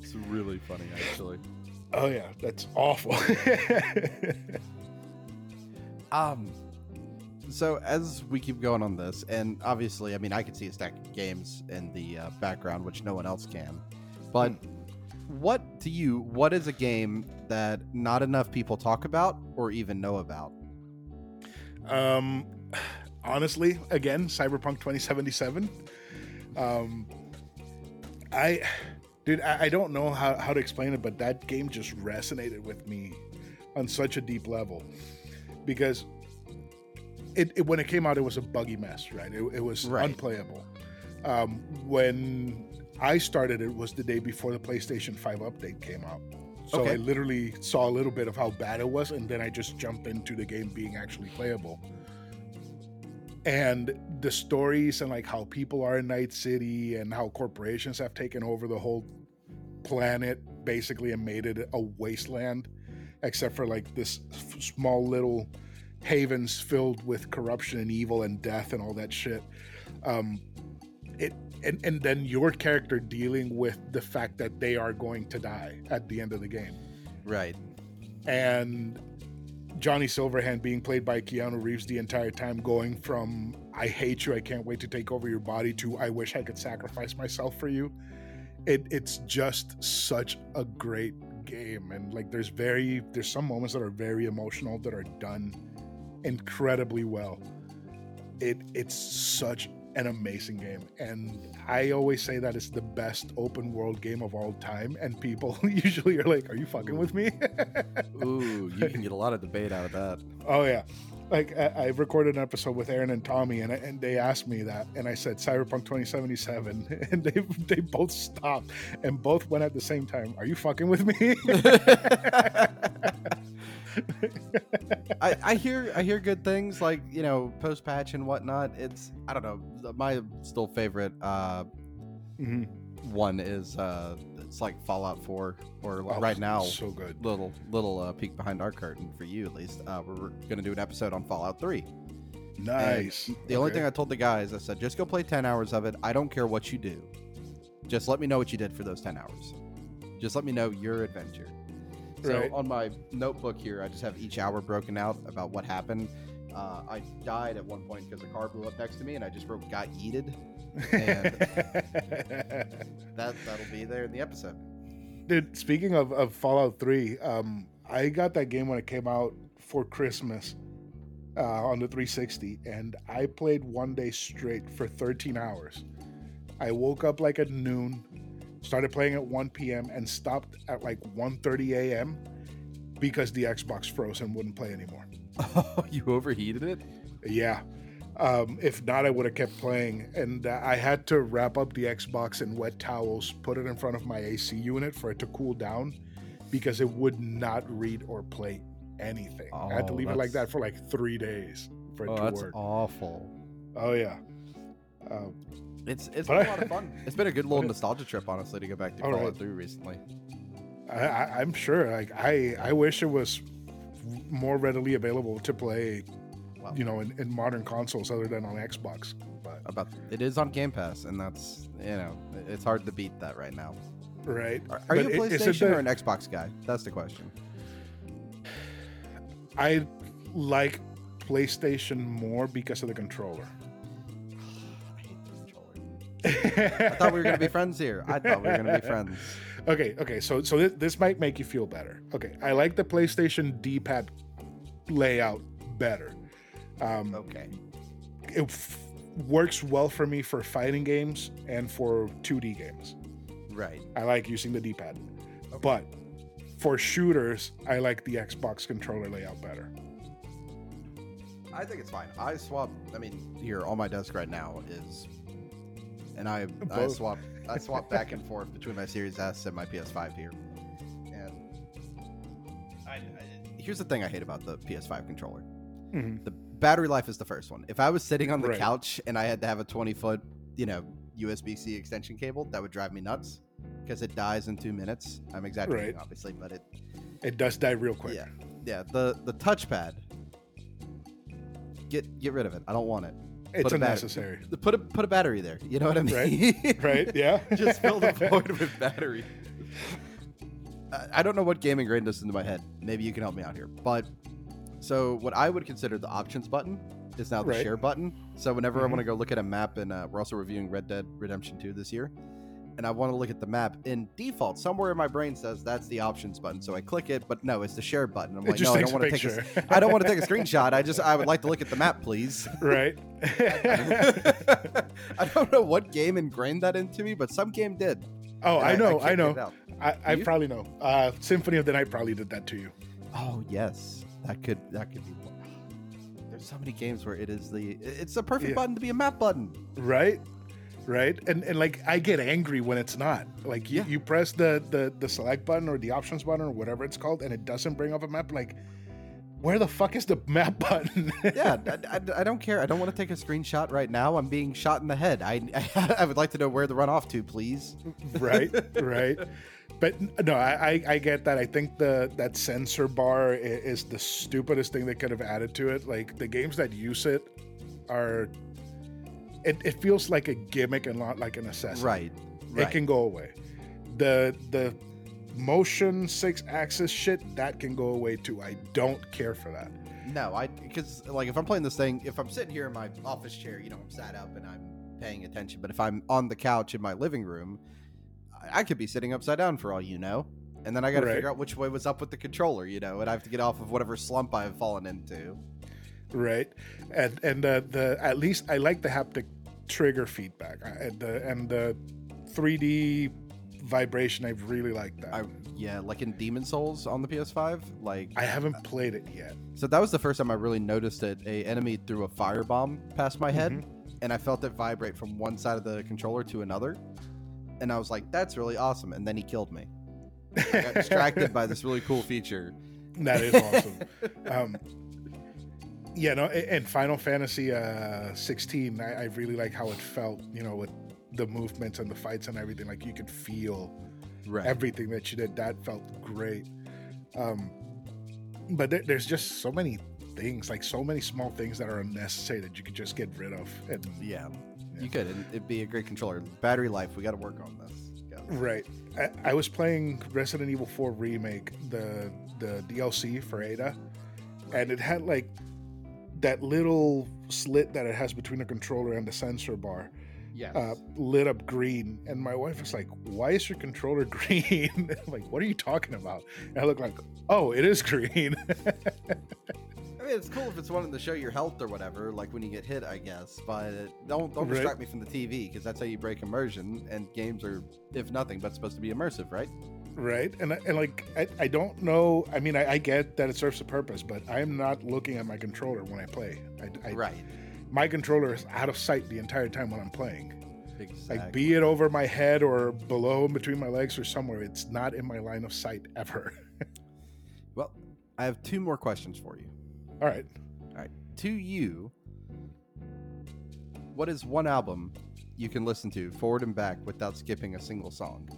It's really funny, actually. oh yeah, that's awful. Um, so as we keep going on this, and obviously, I mean, I can see a stack of games in the uh, background, which no one else can. But what to you? What is a game that not enough people talk about or even know about? Um, honestly, again, Cyberpunk 2077. Um, I, dude, I, I don't know how, how to explain it, but that game just resonated with me on such a deep level because it, it when it came out, it was a buggy mess, right? It, it was Right. unplayable. Um, when I started, it was the day before the PlayStation 5 update came out. So Okay. I literally saw a little bit of how bad it was, and then I just jumped into the game being actually playable. And the stories and like how people are in Night City and how corporations have taken over the whole planet basically and made it a wasteland, except for like this small little havens filled with corruption and evil and death and all that shit. Um, it and, and then your character dealing with the fact that they are going to die at the end of the game Right. and Johnny Silverhand being played by Keanu Reeves the entire time, going from "I hate you, I can't wait to take over your body" to "I wish I could sacrifice myself for you." It it's just such a great game, and like there's very there's some moments that are very emotional that are done incredibly well. It it's such an amazing game, and I always say that it's the best open world game of all time. And people usually are like, "Are you fucking with me?" Ooh, you can get a lot of debate out of that. oh yeah, like I, I recorded an episode with Aaron and Tommy, and I- and they asked me that, and I said Cyberpunk 2077, and they they both stopped and both went at the same time. Are you fucking with me? I, I hear I hear good things like you know post patch and whatnot. It's I don't know my still favorite uh, Mhm. one is uh, it's like Fallout 4 or Oh, right now so good. little little uh, peek behind our curtain for you at least. Uh, we're gonna do an episode on Fallout 3. And Nice. The only thing I told the guys, I said, just go play 10 hours of it. I don't care what you do. Just let me know what you did for those 10 hours. Just let me know your adventure. So Right. on my notebook here, I just have each hour broken out about what happened. Uh, I died at one point because a car blew up next to me, and I just wrote "got yeeted." That that'll be there in the episode. Dude, speaking of, of Fallout 3, um, I got that game when it came out for Christmas uh, on the 360, and I played one day straight for 13 hours. I woke up like at noon, started playing at 1 p.m., and stopped at like 1.30 a.m. because the Xbox froze and wouldn't play anymore. Oh, you overheated it? Yeah. Um, if not, I would have kept playing. And uh, I had to wrap up the Xbox in wet towels, put it in front of my AC unit for it to cool down because it would not read or play anything. I had to Oh, leave it like that for like three days for it Oh, to that's work. awful. Oh, yeah. Um, It's it's been a lot of fun. It's been a good little nostalgia trip, honestly, to go back to All Fallout right. 3 recently. I, I, I'm sure. Like I, I wish it was more readily available to play, Wow. you know, in, in modern consoles other than on Xbox. But About it is on Game Pass, and that's you know it's hard to beat that right now. right, Are, are you a i- is it PlayStation the- or an Xbox guy? That's the question. I like PlayStation more because of the controller. I thought we were gonna be friends here. I thought we were gonna be friends. Okay, okay. So so this, this might make you feel better. Okay, I like the PlayStation D-pad layout better. Um, Okay. it f- works well for me for fighting games and for 2D games. Right. I like using the D-pad, but for shooters, I like the Xbox controller layout better. I think it's fine. I swap. I mean, here on my desk right now is, and I I swap I swap back and forth between my Series S and my PS5 here. And I, I, here's the thing I hate about the PS5 controller. Mhm. The battery life is the first one. If I was sitting on the Right. couch and I had to have a 20 foot, you know, USB C extension cable, that would drive me nuts because it dies in two minutes. I'm exaggerating, Right. obviously, but it It does die real quick. yeah, yeah. The the touchpad. Get get rid of it. I don't want it. It's Put a unnecessary. Put a put a battery there. You know what I mean? Right, right? Yeah. Just fill the void with battery. I- I don't know what gaming grain does into my head. Maybe you can help me out here. But so what I would consider the options button is now the Right. share button. So whenever I Mhm. want to go look at a map, and uh, we're also reviewing Red Dead Redemption 2 this year, and I want to look at the map, in default, somewhere in my brain says that's the options button. So I click it, but no, it's the share button. I'm It like, no, I don't want to take. A, I don't want to take a screenshot. I just I would like to look at the map, please. right? I don't know what game ingrained that into me, but some game did. oh, I know, can't I, know. I, I probably know. Uh, Symphony of the Night probably did that to you. Oh yes, that could that could be. There's so many games where it is the it's the perfect Yeah. button to be a map button. right right and and like i get angry when it's not like you, Yeah. you press the, the the select button or the options button or whatever it's called and it doesn't bring up a map like where the fuck is the map button Yeah, I, I- I don't care. I don't want to take a screenshot right now. I'm being shot in the head. I I would like to know where to run off to, please. right right but no I, I i get that i think the that sensor bar i- is the stupidest thing they could have added to it like the games that use it are it, it feels like a gimmick and not like a necessity Right. it Right. can go away. The the motion six axis shit that can go away too. I don't care for that. No, I because like if I'm playing this thing, if I'm sitting here in my office chair, you know, I'm sat up and I'm paying attention. But if I'm on the couch in my living room, I, I could be sitting upside down for all you know. And then I got to Right. figure out which way was up with the controller, you know, and I have to get off of whatever slump I've fallen into. Right? And and the the at least I like the haptic trigger feedback and the and the 3D vibration. I really like that. I yeah, like in Demon's Souls on the PS5, like I haven't played it yet. so that was the first time I really noticed that a enemy threw a firebomb past my head, Mhm. and I felt it vibrate from one side of the controller to another, and I was like, "That's really awesome." And then he killed me. I got distracted by this really cool feature. That is awesome. um, yeah, no, and Final Fantasy uh, 16, I, I really like how it felt. You know, with the movements and the fights and everything. Like you could feel Right. everything that you did. That felt great. Um, but there, there's just so many things, like so many small things that are unnecessary that you could just get rid of. And yeah. Yeah. You could. It'd be a great controller. Battery life. We got to work on this. Right. I, I was playing Resident Evil 4 remake, the the DLC for Ada, and it had like that little slit that it has between the controller and the sensor bar Yes. uh, lit up green, and my wife was like, "Why is your controller green?" Like, "What are you talking about?" And I look like, "Oh, it is green." I mean, it's cool if it's wanting to show your health or whatever, like when you get hit, I guess. But don't don't Right. distract me from the TV because that's how you break immersion. And games are, if nothing, but supposed to be immersive, right? Right and, and like I, I don't know i mean I, I get that it serves a purpose but i'm not looking at my controller when i play I, I, right. my controller is out of sight the entire time when i'm playing Exactly. like be it over my head or below between my legs or somewhere it's not in my line of sight ever well, I have two more questions for you. all right All right. To you, what is one album you can listen to forward and back without skipping a single song?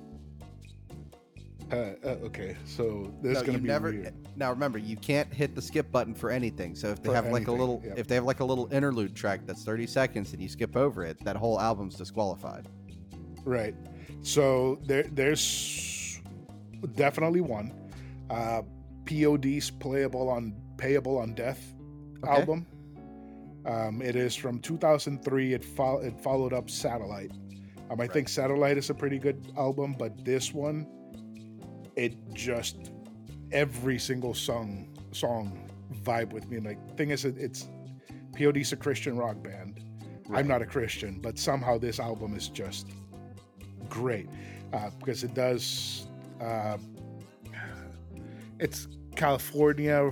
Uh, uh, okay so this is gonna be never. weird Now remember, you can't hit the skip button for anything. So if they For have like a little, yep. if they have like a little interlude track that's thirty seconds and you skip over it, that whole album's disqualified. Right. So there, there's definitely one. Uh, POD's playable on payable on death Okay. album. Um, it is from 2003. It, fol- it followed up Satellite. Um, I think Satellite is a pretty good album, but this one, it just every single song song vibe with me. Like thing is, it, it's POD's a Christian rock band. Right. I'm not a Christian, but somehow this album is just great uh, because it does. Uh, it's California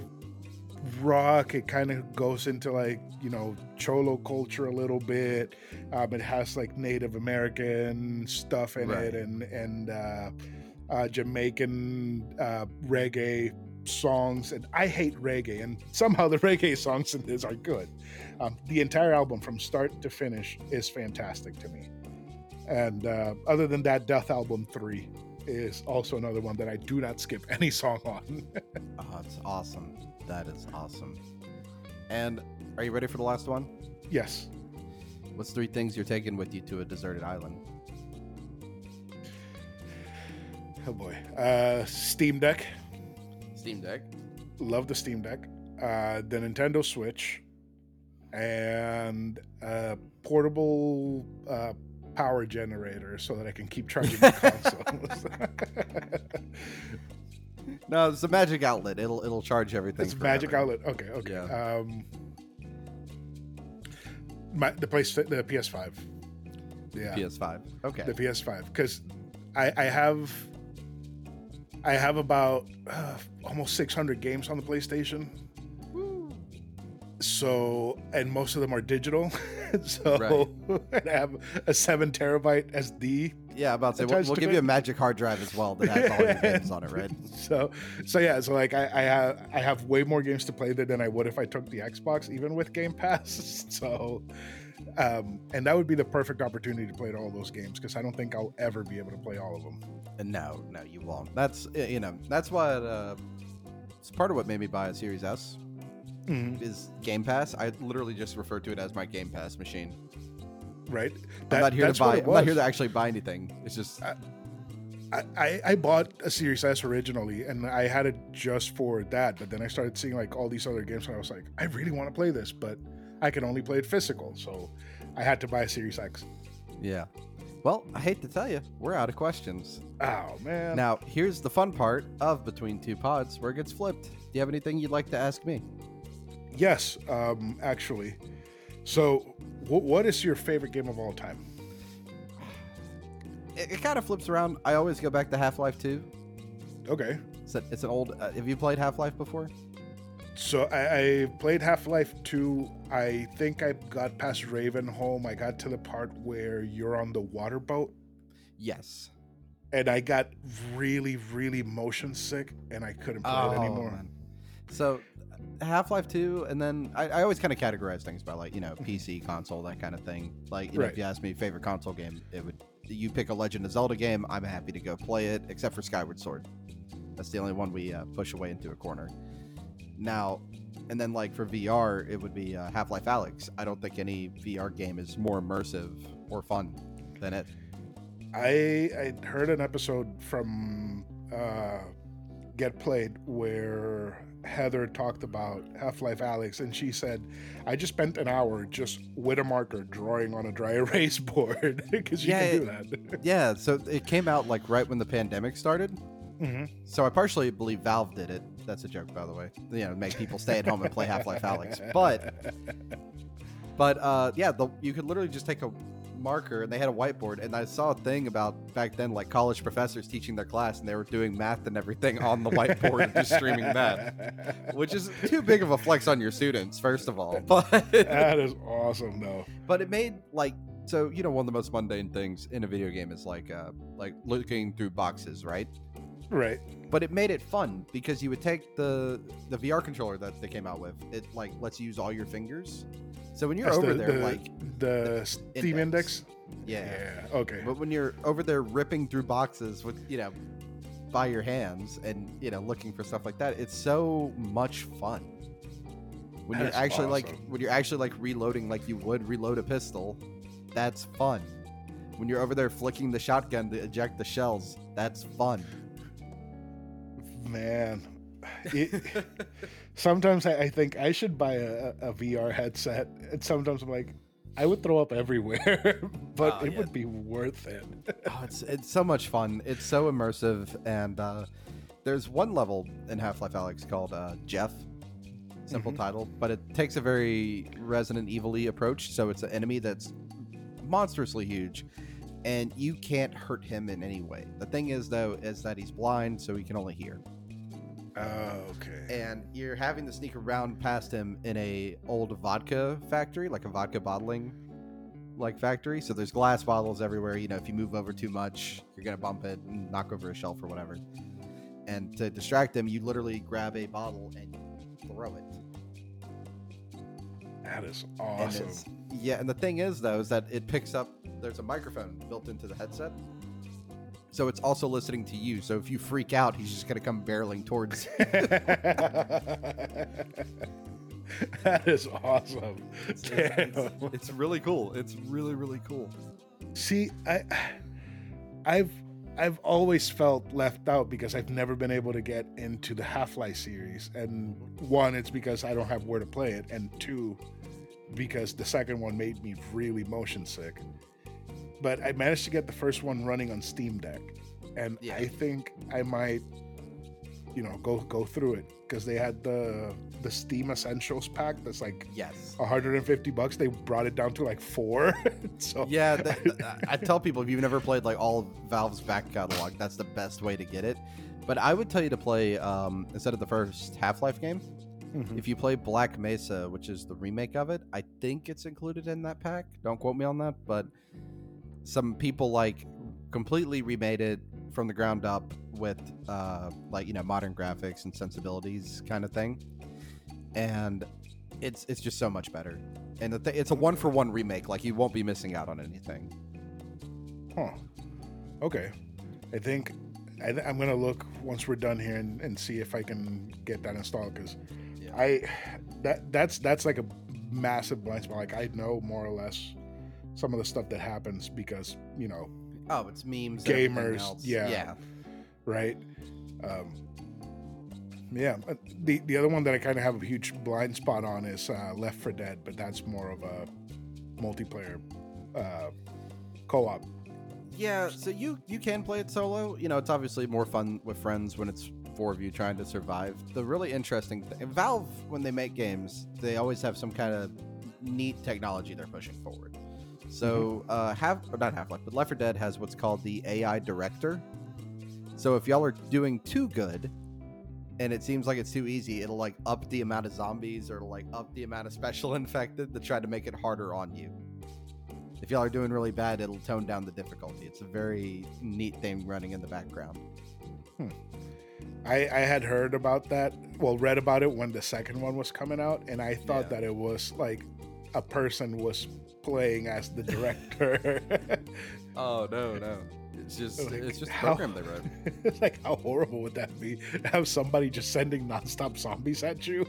rock. It kind of goes into like you know cholo culture a little bit. Um, it has like Native American stuff in Right. it and and uh, uh, Jamaican uh, reggae songs. And I hate reggae, and somehow the reggae songs in this are good. Um, the entire album from start to finish is fantastic to me. And uh, other than that, Dethalbum 3 is also another one that I do not skip any song on. Oh, it's awesome. That is awesome. And are you ready for the last one? yes. What's three things you're taking with you to a deserted island? Oh boy. Uh, Steam Deck. Steam Deck. Love the Steam Deck. Uh, the Nintendo Switch. And a portable uh, power generator so that I can keep charging my consoles. No, it's a magic outlet. It'll it'll charge everything. It's a magic outlet. Okay, okay. Yeah. Um, my the place the PS5. Yeah, PS5. Okay. the PS5 because I I have I have about uh, almost 600 games on the PlayStation. So and most of them are digital. so and I have a seven terabyte SD yeah, about to say we'll, we'll to give it. you a magic hard drive as well that has all your games on it, right? so so yeah so like I, I have i have way more games to play there than i would if i took the xbox even with game pass so um and that would be the perfect opportunity to play all those games because i don't think i'll ever be able to play all of them no, no, you won't. That's you know that's what uh, it's part of what made me buy a Series S is Game Pass. I literally just refer to it as my Game Pass machine. right I'm not here to buy. I'm not here to actually buy anything. It's just I- I, I bought a Series S originally and I had it just for that, but then I started seeing like all these other games and I was like, I really want to play this, but I can only play it physical. So I had to buy a Series X. yeah. Well, I hate to tell you, we're out of questions. Oh man. Now, here's the fun part of Between Two Pods where it gets flipped. Do you have anything you'd like to ask me? Yes, um, actually. So, wh- what is your favorite game of all time? It, it kind of flips around. I always go back to Half Life 2. Okay. It's, a, it's an old. Uh, have you played Half Life before? So I, I played Half Life 2. I think I got past Ravenholm. I got to the part where you're on the water boat, Yes. and I got really, really motion sick, and I couldn't play it anymore. Oh, man. So, Half Life 2, and then I, I always kind of categorize things by like, you know, PC, console, that kind of thing. Like, you know, if you ask me favorite console game, it would, you pick a Legend of Zelda game, I'm happy to go play it, except for Skyward Sword. That's the only one we uh, push away into a corner. Now, and then like for VR, it would be uh, Half Life Alyx. I don't think any VR game is more immersive or fun than it. I I heard an episode from uh, Get Played where Heather talked about Half Life Alyx, and she said, "I just spent an hour just with a marker drawing on a dry erase board because you Yeah, can do that." Yeah, so it came out like right when the pandemic started. Hmm So I partially believe Valve did it. That's a joke, by the way. You know, make people stay at home and play Half Life Alyx. But, but uh, yeah, the, you could literally just take a marker and they had a whiteboard. And I saw a thing about back then, like college professors teaching their class, and they were doing math and everything on the whiteboard and just streaming that, which is too big of a flex on your students, first of all. But that is awesome, though. but it made like so you know one of the most mundane things in a video game is like uh like looking through boxes, right? Right. but it made it fun because you would take the the VR controller that they came out with. It like lets you use all your fingers. So when you're That's over the, there, the, like the Steam Index. yeah. Yeah. Okay. but when you're over there ripping through boxes with you know by your hands and you know looking for stuff like that, it's so much fun. When you're actually like when you're actually like reloading like you would reload a pistol, that's fun. When you're over there flicking the shotgun to eject the shells, that's fun. Man, it, sometimes I, I think I should buy a, a VR headset, and sometimes I'm like, I would throw up everywhere, but Oh, it yeah. would be worth it. oh, it's it's so much fun. It's so immersive, and uh, there's one level in Half-Life Alyx called uh, Jeff. Simple Mhm. title, but it takes a very Resident Evil-y approach. So it's an enemy that's monstrously huge, and you can't hurt him in any way. The thing is, though, is that he's blind, so he can only hear. Oh, um, okay. And you're having to sneak around past him in a old vodka factory, like a vodka bottling like factory. So there's glass bottles everywhere. You know, if you move over too much, you're gonna bump it and knock over a shelf or whatever. And to distract him, you literally grab a bottle and throw it. That is awesome. it's- yeah, and the thing is though, is that it picks up. There's a microphone built into the headset. So it's also listening to you. So if you freak out, he's just gonna come barreling towards that is awesome. It's, it's- it's really cool. It's really really cool. See, I, I've I've always felt left out because I've never been able to get into the Half Life series. And one, it's because I don't have where to play it, and two, because the second one made me really motion sick. But I managed to get the first one running on Steam Deck, and Yeah. I think I might, you know, go go through it because they had the the Steam Essentials pack that's like Yes. 150 bucks. They brought it down to like four. so Yeah, th- I tell people if you've never played like all of Valve's back catalog, that's the best way to get it. But I would tell you to play um, instead of the first Half-Life game. Mhm. If you play Black Mesa, which is the remake of it, I think it's included in that pack. Don't quote me on that, but some people like completely remade it from the ground up with uh, like you know modern graphics and sensibilities kind of thing, and it's it's just so much better. And the th- it's a one for one remake. Like you won't be missing out on anything. Huh. Okay. I think I th- I'm gonna look once we're done here and, and see if I can get that installed because Yeah. I that that's that's like a massive blind spot. Like I know more or less some of the stuff that happens because you know Oh, it's memes. Gamers, else. yeah. yeah. right. Um, yeah. The the other one that I kind of have a huge blind spot on is uh, Left 4 Dead, but that's more of a multiplayer uh, co-op. Yeah, so you you can play it solo. You know, it's obviously more fun with friends when it's four of you trying to survive. The really interesting thing, Valve when they make games, they always have some kind of neat technology they're pushing forward. So, uh, have or not Half Life, but Left 4 Dead has what's called the AI Director. So if y'all are doing too good, and it seems like it's too easy, it'll like up the amount of zombies or like up the amount of special infected to try to make it harder on you. If y'all are doing really bad, it'll tone down the difficulty. It's a very neat thing running in the background. I, I had heard about that, well, read about it when the second one was coming out, and I thought Yeah. that it was like a person was playing as the director. Oh no, no. It's just Like, it's just a how- program they wrote. it's like, how horrible would that be? Have somebody just sending nonstop zombies at you?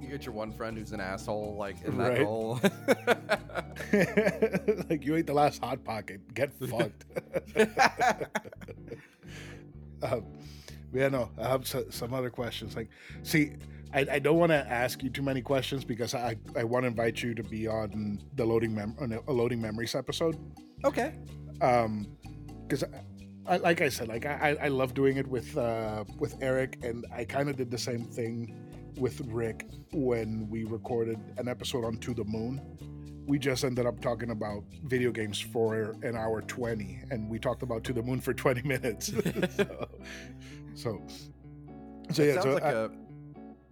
You get your one friend who's an asshole, like in that Right. role. like, you ate the last Hot Pocket. Get fucked. um, yeah, no, I have some other questions. Like, see, I, I don't want to ask you too many questions because I, I want to invite you to be on the loading mem on a loading memories episode. okay. Um, because I, like I said, like I, I love doing it with uh, with Eric, and I kind of did the same thing with Rick when we recorded an episode on To the Moon. We just ended up talking about video games for an hour twenty, and we talked about To the Moon for twenty minutes. so, so, so it yeah, sounds so like I- a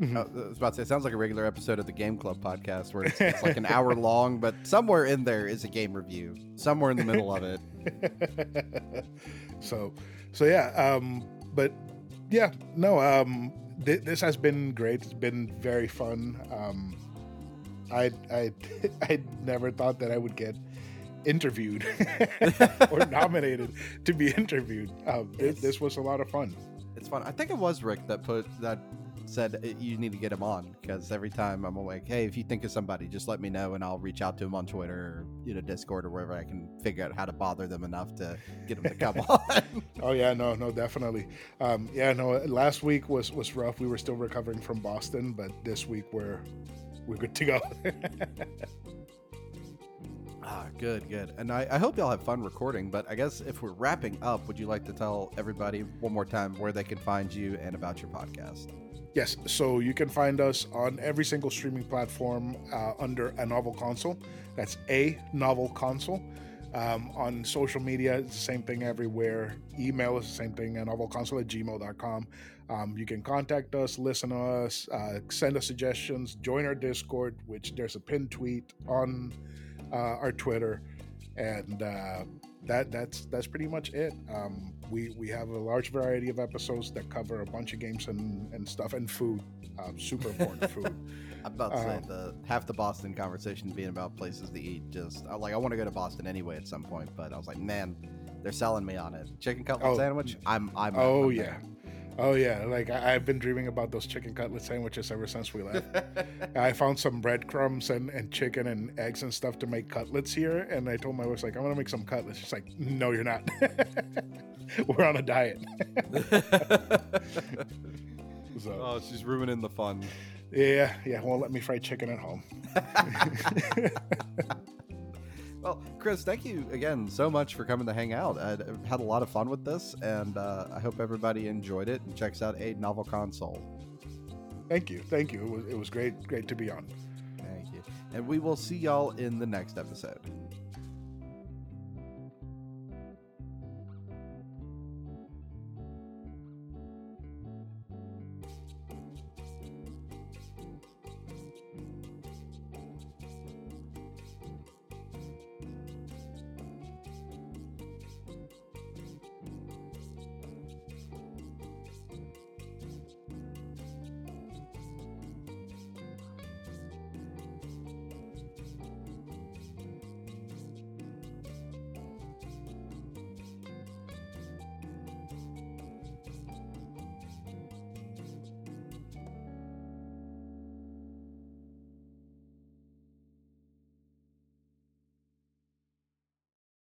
Mhm. Uh, I was about to say, it sounds like a regular episode of the Game Club podcast where it's, it's like an hour long, but somewhere in there is a game review. Somewhere in the middle of it. so so yeah um but yeah no um th- this has been great it's been very fun um i i i never thought that i would get interviewed or nominated to be interviewed um It's- this was a lot of fun It's fun. I think it was Rick that put that said "Uh, you need to get him on because every time I'm like, hey, if you think of somebody, just let me know and I'll reach out to him on Twitter or you know Discord or wherever I can figure out how to bother them enough to get them to come on. oh yeah no no definitely um yeah no last week was was rough we were still recovering from boston but this week we're we're good to go ah, good, good. And I, I hope y'all have fun recording. But I guess if we're wrapping up, would you like to tell everybody one more time where they can find you and about your podcast? Yes, so you can find us on every single streaming platform uh, under a novel console. That's a novel console. Um, on social media, it's the same thing everywhere. Email is the same thing, a novel console at gmail.com. Um, you can contact us, listen to us, uh, send us suggestions, join our Discord, which there's a pinned tweet on uh, our Twitter, and uh, that that's that's pretty much it. Um, we we have a large variety of episodes that cover a bunch of games and, and stuff and food, um, super important food. I'm about to say Um, the half the Boston conversation being about places to eat. Just I, like I want to go to Boston anyway at some point, but I was like, man, they're selling me on it. Chicken cutlet Oh, sandwich. I'm. I'm. Oh I'm yeah, there. Oh yeah. Like I, I've been dreaming about those chicken cutlet sandwiches ever since we left. I found some breadcrumbs and, and chicken and eggs and stuff to make cutlets here, and I told my wife like I'm gonna make some cutlets. She's like, No, you're not. We're on a diet. so oh, she's ruining the fun. yeah, yeah. Won't let me fry chicken at home. Well, Chris, thank you again so much for coming to hang out. I had a lot of fun with this, and uh, I hope everybody enjoyed it and checks out a novel console. Thank you, thank you. It was, it was great, great to be on. Thank you, and we will see y'all in the next episode.